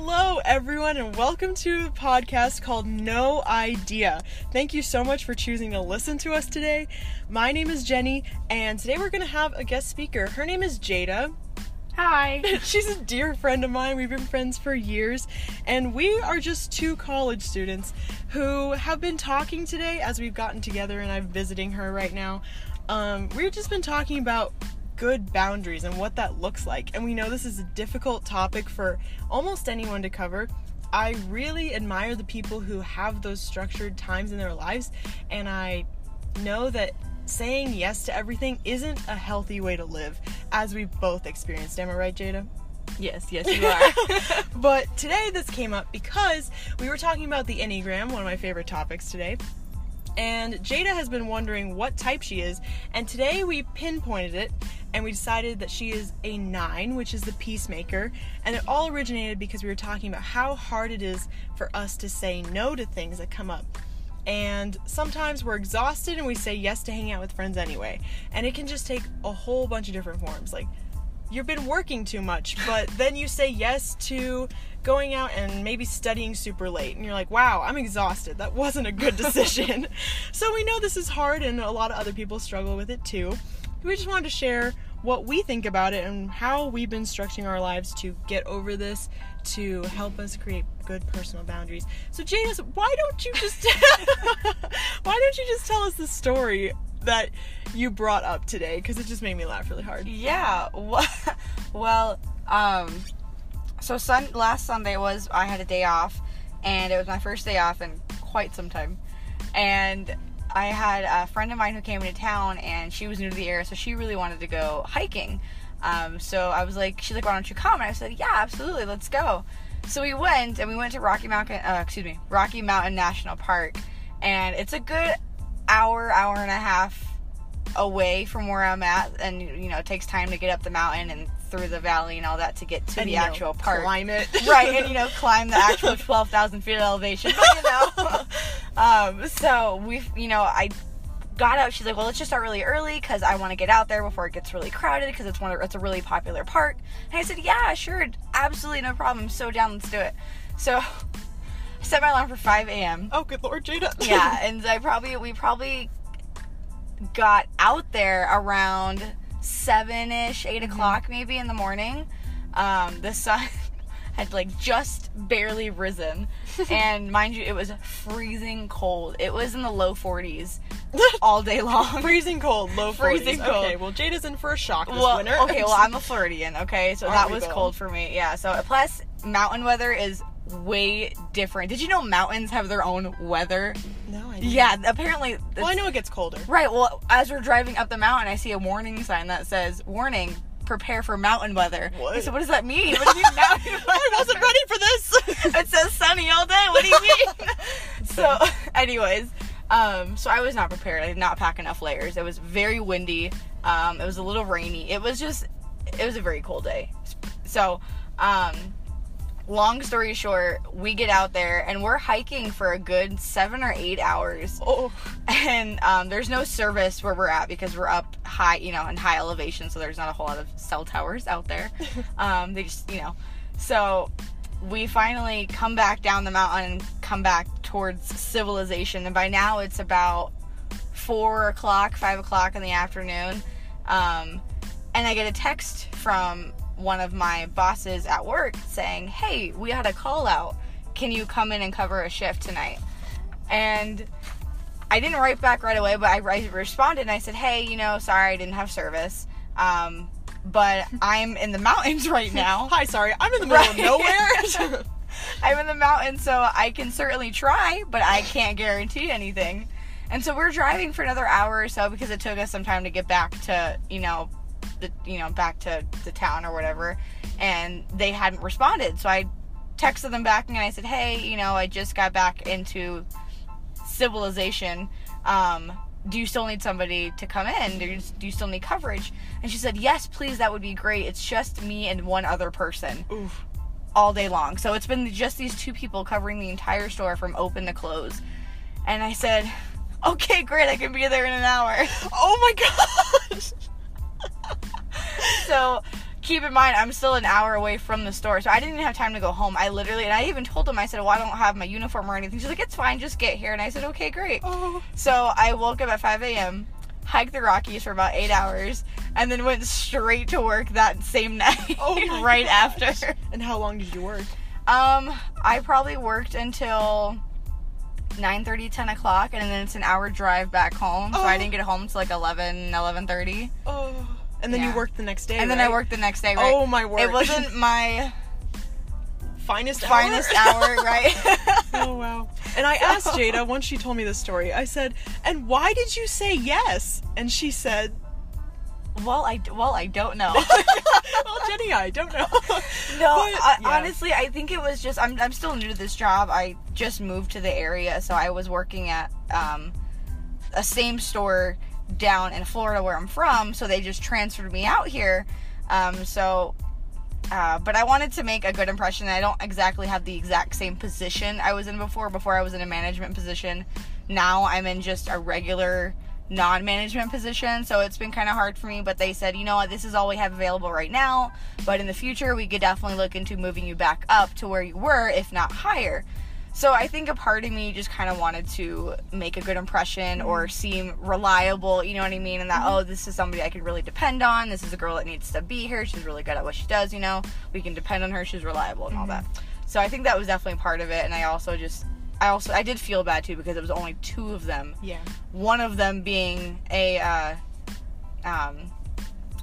Hello, everyone, and welcome to the podcast called No Idea. Thank you so much for choosing to listen to us today. My name is Jenny, and today we're going to have a guest speaker. Her name is Jada. Hi. She's a dear friend of mine. We've been friends for years, and we are just two college students who have been talking today as we've gotten together, and I'm visiting her right now. Um, we've just been talking about good boundaries and what that looks like. And we know this is a difficult topic for almost anyone to cover. I really admire the people who have those structured times in their lives, and I know that saying yes to everything isn't a healthy way to live, as we've both experienced. Am I right, Jada? Yes, yes, you are. but today this came up because we were talking about the Enneagram, one of my favorite topics today. And Jada has been wondering what type she is, and today we pinpointed it and we decided that she is a nine, which is the peacemaker. And it all originated because we were talking about how hard it is for us to say no to things that come up. And sometimes we're exhausted and we say yes to hanging out with friends anyway. And it can just take a whole bunch of different forms. Like, you've been working too much, but then you say yes to going out and maybe studying super late, and you're like, wow, I'm exhausted. That wasn't a good decision. so we know this is hard, and a lot of other people struggle with it too we just wanted to share what we think about it and how we've been structuring our lives to get over this to help us create good personal boundaries. So Janice, why don't you just why don't you just tell us the story that you brought up today because it just made me laugh really hard. Yeah. Well, um so sun last Sunday was I had a day off and it was my first day off in quite some time. And I had a friend of mine who came into town and she was new to the area, so she really wanted to go hiking. Um, so I was like, she's like, why don't you come? And I said, yeah, absolutely, let's go. So we went and we went to Rocky Mountain, uh, excuse me, Rocky Mountain National Park, and it's a good hour, hour and a half away from where I'm at, and you know, it takes time to get up the mountain and through the valley and all that to get to and, the actual know, park. Climb it, right? And you know, climb the actual twelve thousand feet elevation. But, you know, um, so we, you know, I got up. She's like, "Well, let's just start really early because I want to get out there before it gets really crowded because it's one of, it's a really popular park." And I said, "Yeah, sure, absolutely no problem. so down. Let's do it." So I set my alarm for 5 a.m. Oh, good lord, Jada. yeah, and I probably we probably got out there around seven ish, 8 mm-hmm. o'clock maybe in the morning. Um, the sun had like just barely risen, and mind you, it was freezing cold. It was in the low 40s all day long. freezing cold, low 40s. Freezing cold. Okay, well, Jada's in for a shock this well, winter. Okay, well, I'm a Floridian. Okay, so Aren't that was cold for me. Yeah. So plus, mountain weather is way different. Did you know mountains have their own weather? No, I didn't. Yeah, apparently. Well, I know it gets colder. Right. Well, as we're driving up the mountain, I see a warning sign that says "Warning: Prepare for mountain weather." What? I said, "What does that mean? What do you mean mountain weather? I wasn't ready for this. it says sunny all day. What do you mean?" so, anyways, um, so I was not prepared. I did not pack enough layers. It was very windy. Um, it was a little rainy. It was just, it was a very cold day. So, um, long story short, we get out there and we're hiking for a good seven or eight hours. Oh. And um, there's no service where we're at because we're up high, you know, in high elevation, so there's not a whole lot of cell towers out there. um, they just, you know, so we finally come back down the mountain and come back towards civilization. And by now it's about four o'clock, five o'clock in the afternoon. Um, and I get a text from one of my bosses at work saying, Hey, we had a call out. Can you come in and cover a shift tonight? And I didn't write back right away, but I, responded and I said, Hey, you know, sorry, I didn't have service. Um, but I'm in the mountains right now. Hi, sorry, I'm in the middle right. of nowhere. I'm in the mountains, so I can certainly try, but I can't guarantee anything. And so we're driving for another hour or so because it took us some time to get back to, you know, the you know back to the town or whatever and they hadn't responded. So i texted them back and i said hey you know i just got back into civilization. Um, do you still need somebody to come in? Do you, do you, still need coverage? And she said yes please that would be great. It's just me and one other person Oof. all day long. So it's been just these two people covering the entire store from open to close. And i said okay great i can be there in an hour. Oh my gosh so keep in mind I'm still an hour away from the store, so I didn't even have time to go home. I literally and I even told him I said, "Well, I don't have my uniform or anything." She's like, "It's fine, just get here." And I said, "Okay, great." Oh. So I woke up at 5 a.m., hiked the Rockies for about eight hours, and then went straight to work that same night. Oh right gosh. after. And how long did you work? Um, I probably worked until 9 30 10 o'clock, and then it's an hour drive back home. So I Oh. didn't get home till like 11 11:30. Oh. And then Yeah. you worked the next day. And then I right? worked the next day. Right? Oh my word. It wasn't my finest hour? finest hour, right? Oh wow. And I asked Jada once she told me this story. I said, "And why did you say yes?" And she said, well, I well I don't know. "Well, Jenny, I don't know." No, But, I, yeah. honestly, I think it was just I'm I'm still new to this job. I just moved to the area, so I was working at um, a same store down in Florida where I'm from. So they just transferred me out here. Um, so, uh, but I wanted to make a good impression. I don't exactly have the exact same position I was in before. Before I was in a management position. Now I'm in just a regular non-management position so it's been kind of hard for me but they said you know what this is all we have available right now but in the future we could definitely look into moving you back up to where you were if not higher so i think a part of me just kind of wanted to make a good impression or seem reliable you know what i mean? And that oh this is somebody i could really depend on. This is a girl that needs to be here. She's really good at what she does you know? We can depend on her. She's reliable and all that. So i think that was definitely part of it. And i also just i also i did feel bad too because it was only two of them. Yeah. one of them being a uh, um,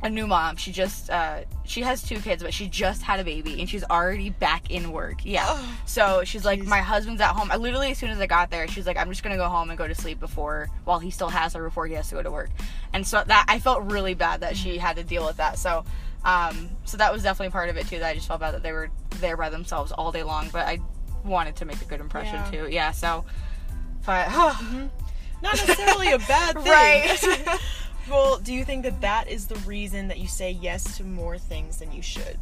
a new mom. She just uh, she has two kids, but she just had a baby and she's already back in work. Yeah. Oh, So she's like, my husband's at home. I literally as soon as I got there, she's like, I'm just gonna go home and go to sleep before while he still has her before he has to go to work. And so that I felt really bad that she had to deal with that. So. Um, so that was definitely part of it too. That I just felt bad that they were there by themselves all day long. But I wanted to make a good impression Yeah. too. Yeah. So, but Not necessarily a bad thing. Right. well, do you think that that is the reason that you say yes to more things than you should?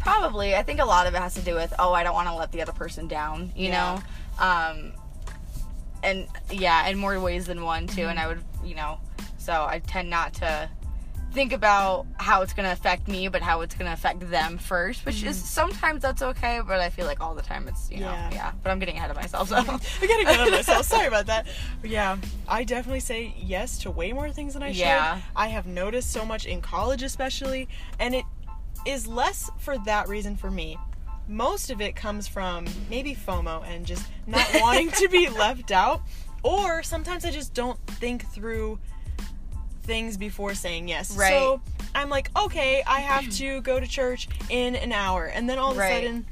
Probably. I think a lot of it has to do with, oh, I don't want to let the other person down, you Yeah. know? Um, and yeah, in more ways than one, too. Mm-hmm. And I would, you know, so I tend not to think about how it's going to affect me, but how it's going to affect them first, which is sometimes that's okay, but I feel like all the time it's, you know, Mm-hmm. Yeah. yeah. But I'm getting ahead of myself, so. I'm getting ahead of myself. Sorry about that. But yeah, I definitely say yes to way more things than I Yeah. should. I have noticed so much in college, especially, and it is less for that reason for me. Most of it comes from maybe FOMO and just not wanting to be left out, or sometimes I just don't think through things before saying yes. Right. So I'm like, okay, I have to go to church in an hour, and then all of a Right. sudden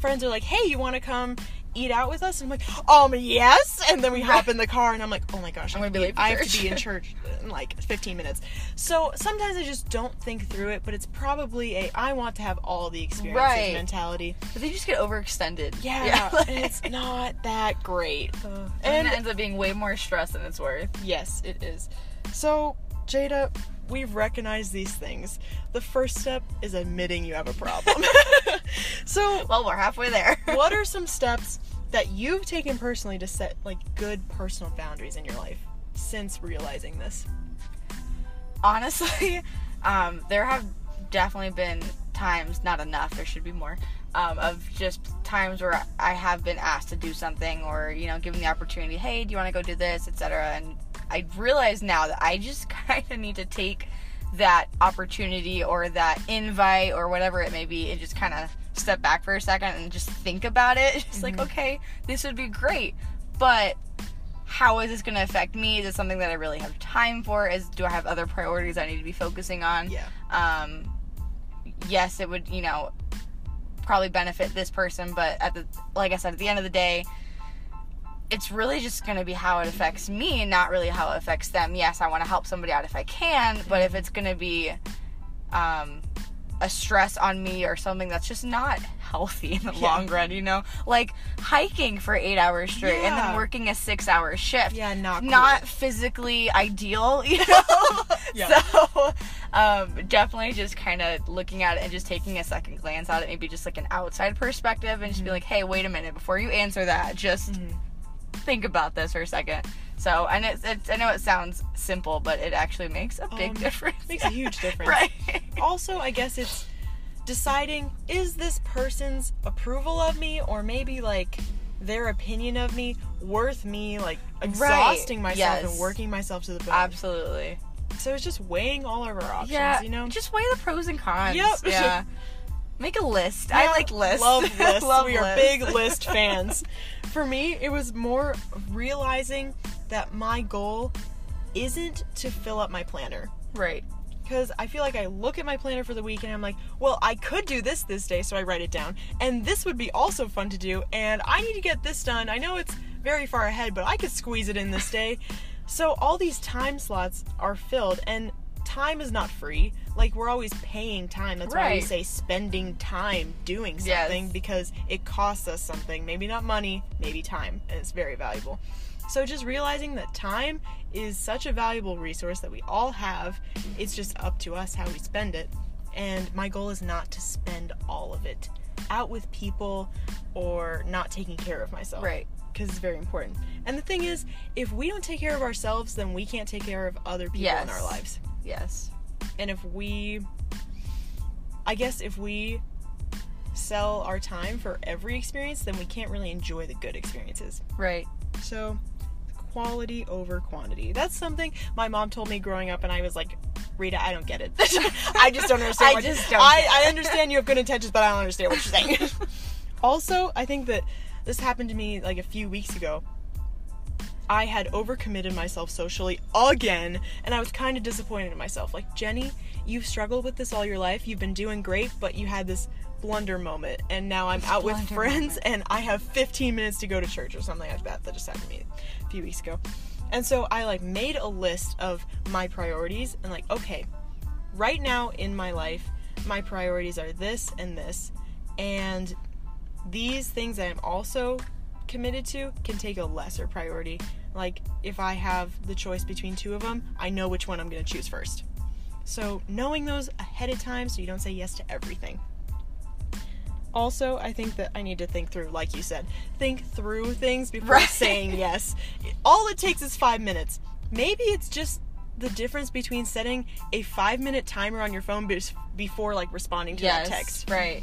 friends are like, "Hey, you want to come eat out with us?" And I'm like, "Um, yes." And then we hop in the car, and I'm like, "Oh my gosh, I'm gonna be late I have to be in church in like 15 minutes." So sometimes I just don't think through it, but it's probably a I want to have all the experiences Right. mentality. But they just get overextended. Yeah, and it's not that great. and and it ends up being way more stress than it's worth. yes, it is. So Jada. We've recognized these things. The first step is admitting you have a problem. so, Well, we're halfway there. what are some steps that you've taken personally to set like good personal boundaries in your life since realizing this? honestly, um, there have definitely been times, not enough, there should be more, um, of just times where I have been asked to do something or, you know, given the opportunity, hey, do you want to go do this, etc. And I realize now that I just kind of need to take that opportunity or that invite or whatever it may be and just kind of step back for a second and just think about it. Just like, okay, this would be great, but how is this going to affect me? Is it something that I really have time for? Is do I have other priorities I need to be focusing on? Yeah. Um, yes, it would, you know, probably benefit this person, but at the like I said, at the end of the day, it's really just going to be how it affects me, and not really how it affects them. Yes, I want to help somebody out if I can, but if it's going to be um, a stress on me or something that's just not healthy in the Yeah. long run, you know, like hiking for eight hours straight and then working a six-hour shift Yeah, not cool. not physically ideal, you know. Yeah. So, um, definitely just kind of looking at it and just taking a second glance at it, maybe just like an outside perspective, and just Mm-hmm. be like, "Hey, wait a minute! Before you answer that, just think about this for a second. So, and it's, it's I know it sounds simple, but it actually makes a big Um, difference. makes a huge difference. right. also, I guess it's deciding is this person's approval of me or maybe like their opinion of me worth me like exhausting myself yes. and working myself to the bone. Absolutely. So it's just weighing all of our options, Yeah. you know? Just weigh the pros and cons. Yep. Yeah. Make a list. I Yeah, like lists. Love lists. Love we are big list fans. For me, it was more realizing that my goal isn't to fill up my planner. Right. Because I feel like I look at my planner for the week and I'm like, well, I could do this this day, so I write it down. And this would be also fun to do, and I need to get this done. I know it's very far ahead, but I could squeeze it in this day. So all these time slots are filled, and time is not free. Like, we're always paying time. That's why we say spending time doing Yes. something because it costs us something. Maybe not money, maybe time, and it's very valuable. So just realizing that time is such a valuable resource that we all have. It's just up to us how we spend it. And my goal is not to spend all of it out with people or not taking care of myself. Right. Because it's very important. And the thing is, if we don't take care of ourselves, then we can't take care of other people in our lives. Yes. And if we, I guess if we sell our time for every experience, then we can't really enjoy the good experiences. Right. So, quality over quantity. That's something my mom told me growing up, and I was like, Rita, I don't get it. I just don't understand. I what- just don't I, I understand you have good intentions, but I don't understand what you're saying. also, I think that this happened to me like a few weeks ago. I had overcommitted myself socially again, and I was kind of disappointed in myself. Like, Jenny, you've struggled with this all your life. You've been doing great, but you had this blunder moment, and now I'm out with Blunder friends, moment. and I have 15 minutes to go to church or something like that. That just happened to me a few weeks ago. And so I like made a list of my priorities and like, okay, right now in my life, my priorities are this and this, and these things I am also committed to can take a lesser priority. Like if I have the choice between two of them, I know which one I'm going to choose first. So knowing those ahead of time so you don't say yes to everything. Also, I think that I need to think through, like you said, think through things before Right. saying yes. All it takes is five minutes. Maybe it's just the difference between setting a five minute timer on your phone bes- before like responding to yes. that text. Right.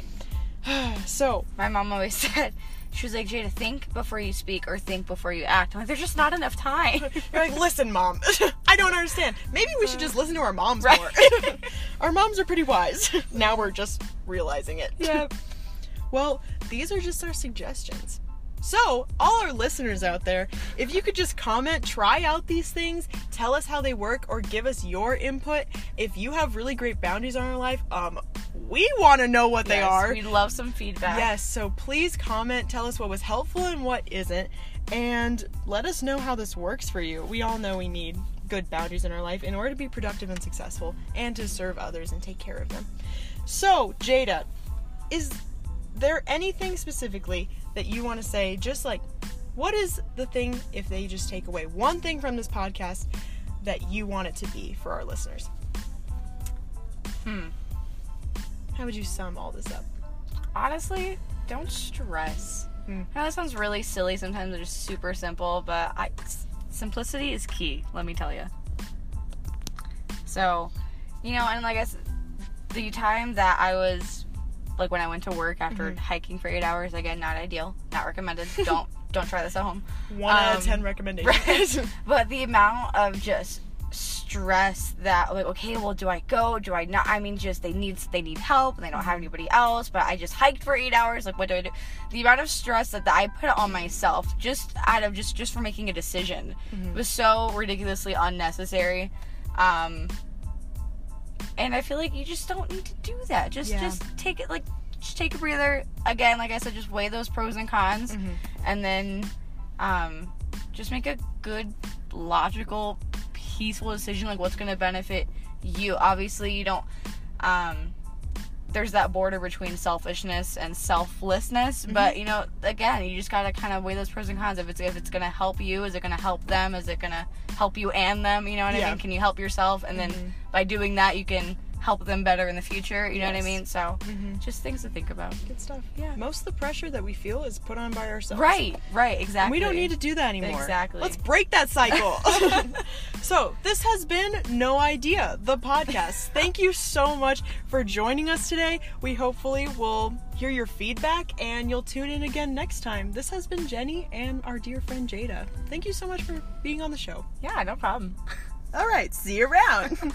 So, My mom always said, she was like, Jada, think before you speak or think before you act. I'm like, there's just not enough time. You're like, listen, mom, I don't understand. Maybe we should just listen to our moms Right. more. our moms are pretty wise. now we're just realizing it. Yep. Well, these are just our suggestions. So, all our listeners out there, if you could just comment, try out these things, tell us how they work, or give us your input. If you have really great boundaries on our life, um, we want to know what they are. We'd love some feedback. Yes, so please comment, tell us what was helpful and what isn't, and let us know how this works for you. We all know we need good boundaries in our life in order to be productive and successful and to serve others and take care of them. So, Jada, is there anything specifically that you want to say? Just like, what is the thing, if they just take away one thing from this podcast, that you want it to be for our listeners? Hmm. How would you sum all this up? Honestly, don't stress. Hmm. I know that sounds really silly sometimes, it's just super simple, but I, simplicity is key, let me tell you. So, you know, and like I said, the time that I was, like when I went to work after Mhm. hiking for eight hours, again, not ideal, not recommended. don't don't try this at home. One out of Um, ten recommendations. Right. but the amount of just stress that like okay well do i go do i not i mean just they need they need help and they don't have anybody else but i just hiked for eight hours like what do i do the amount of stress that, that i put on myself just out of just just for making a decision was so ridiculously unnecessary um and i feel like you just don't need to do that just Yeah. just take it like just take a breather again like i said just weigh those pros and cons Mhm. and then um, just make a good, logical, peaceful decision like what's going to benefit you. Obviously, you don't. Um, there's that border between selfishness and selflessness, but you know, again, you just gotta kind of weigh those pros and cons. If it's if it's gonna help you, is it gonna help them? Is it gonna help you and them? You know what I mean? Can you help yourself? And then Mhm. by doing that, you can help them better in the future. You know what I mean? So Mhm. just things to think about. Good stuff. Yeah. Most of the pressure that we feel is put on by ourselves. Right, right, exactly. And we don't need to do that anymore. Exactly. Let's break that cycle. so, this has been No Idea, the podcast. Thank you so much for joining us today. We hopefully will hear your feedback and you'll tune in again next time. This has been Jenny and our dear friend Jada. Thank you so much for being on the show. Yeah, no problem. All right, see you around.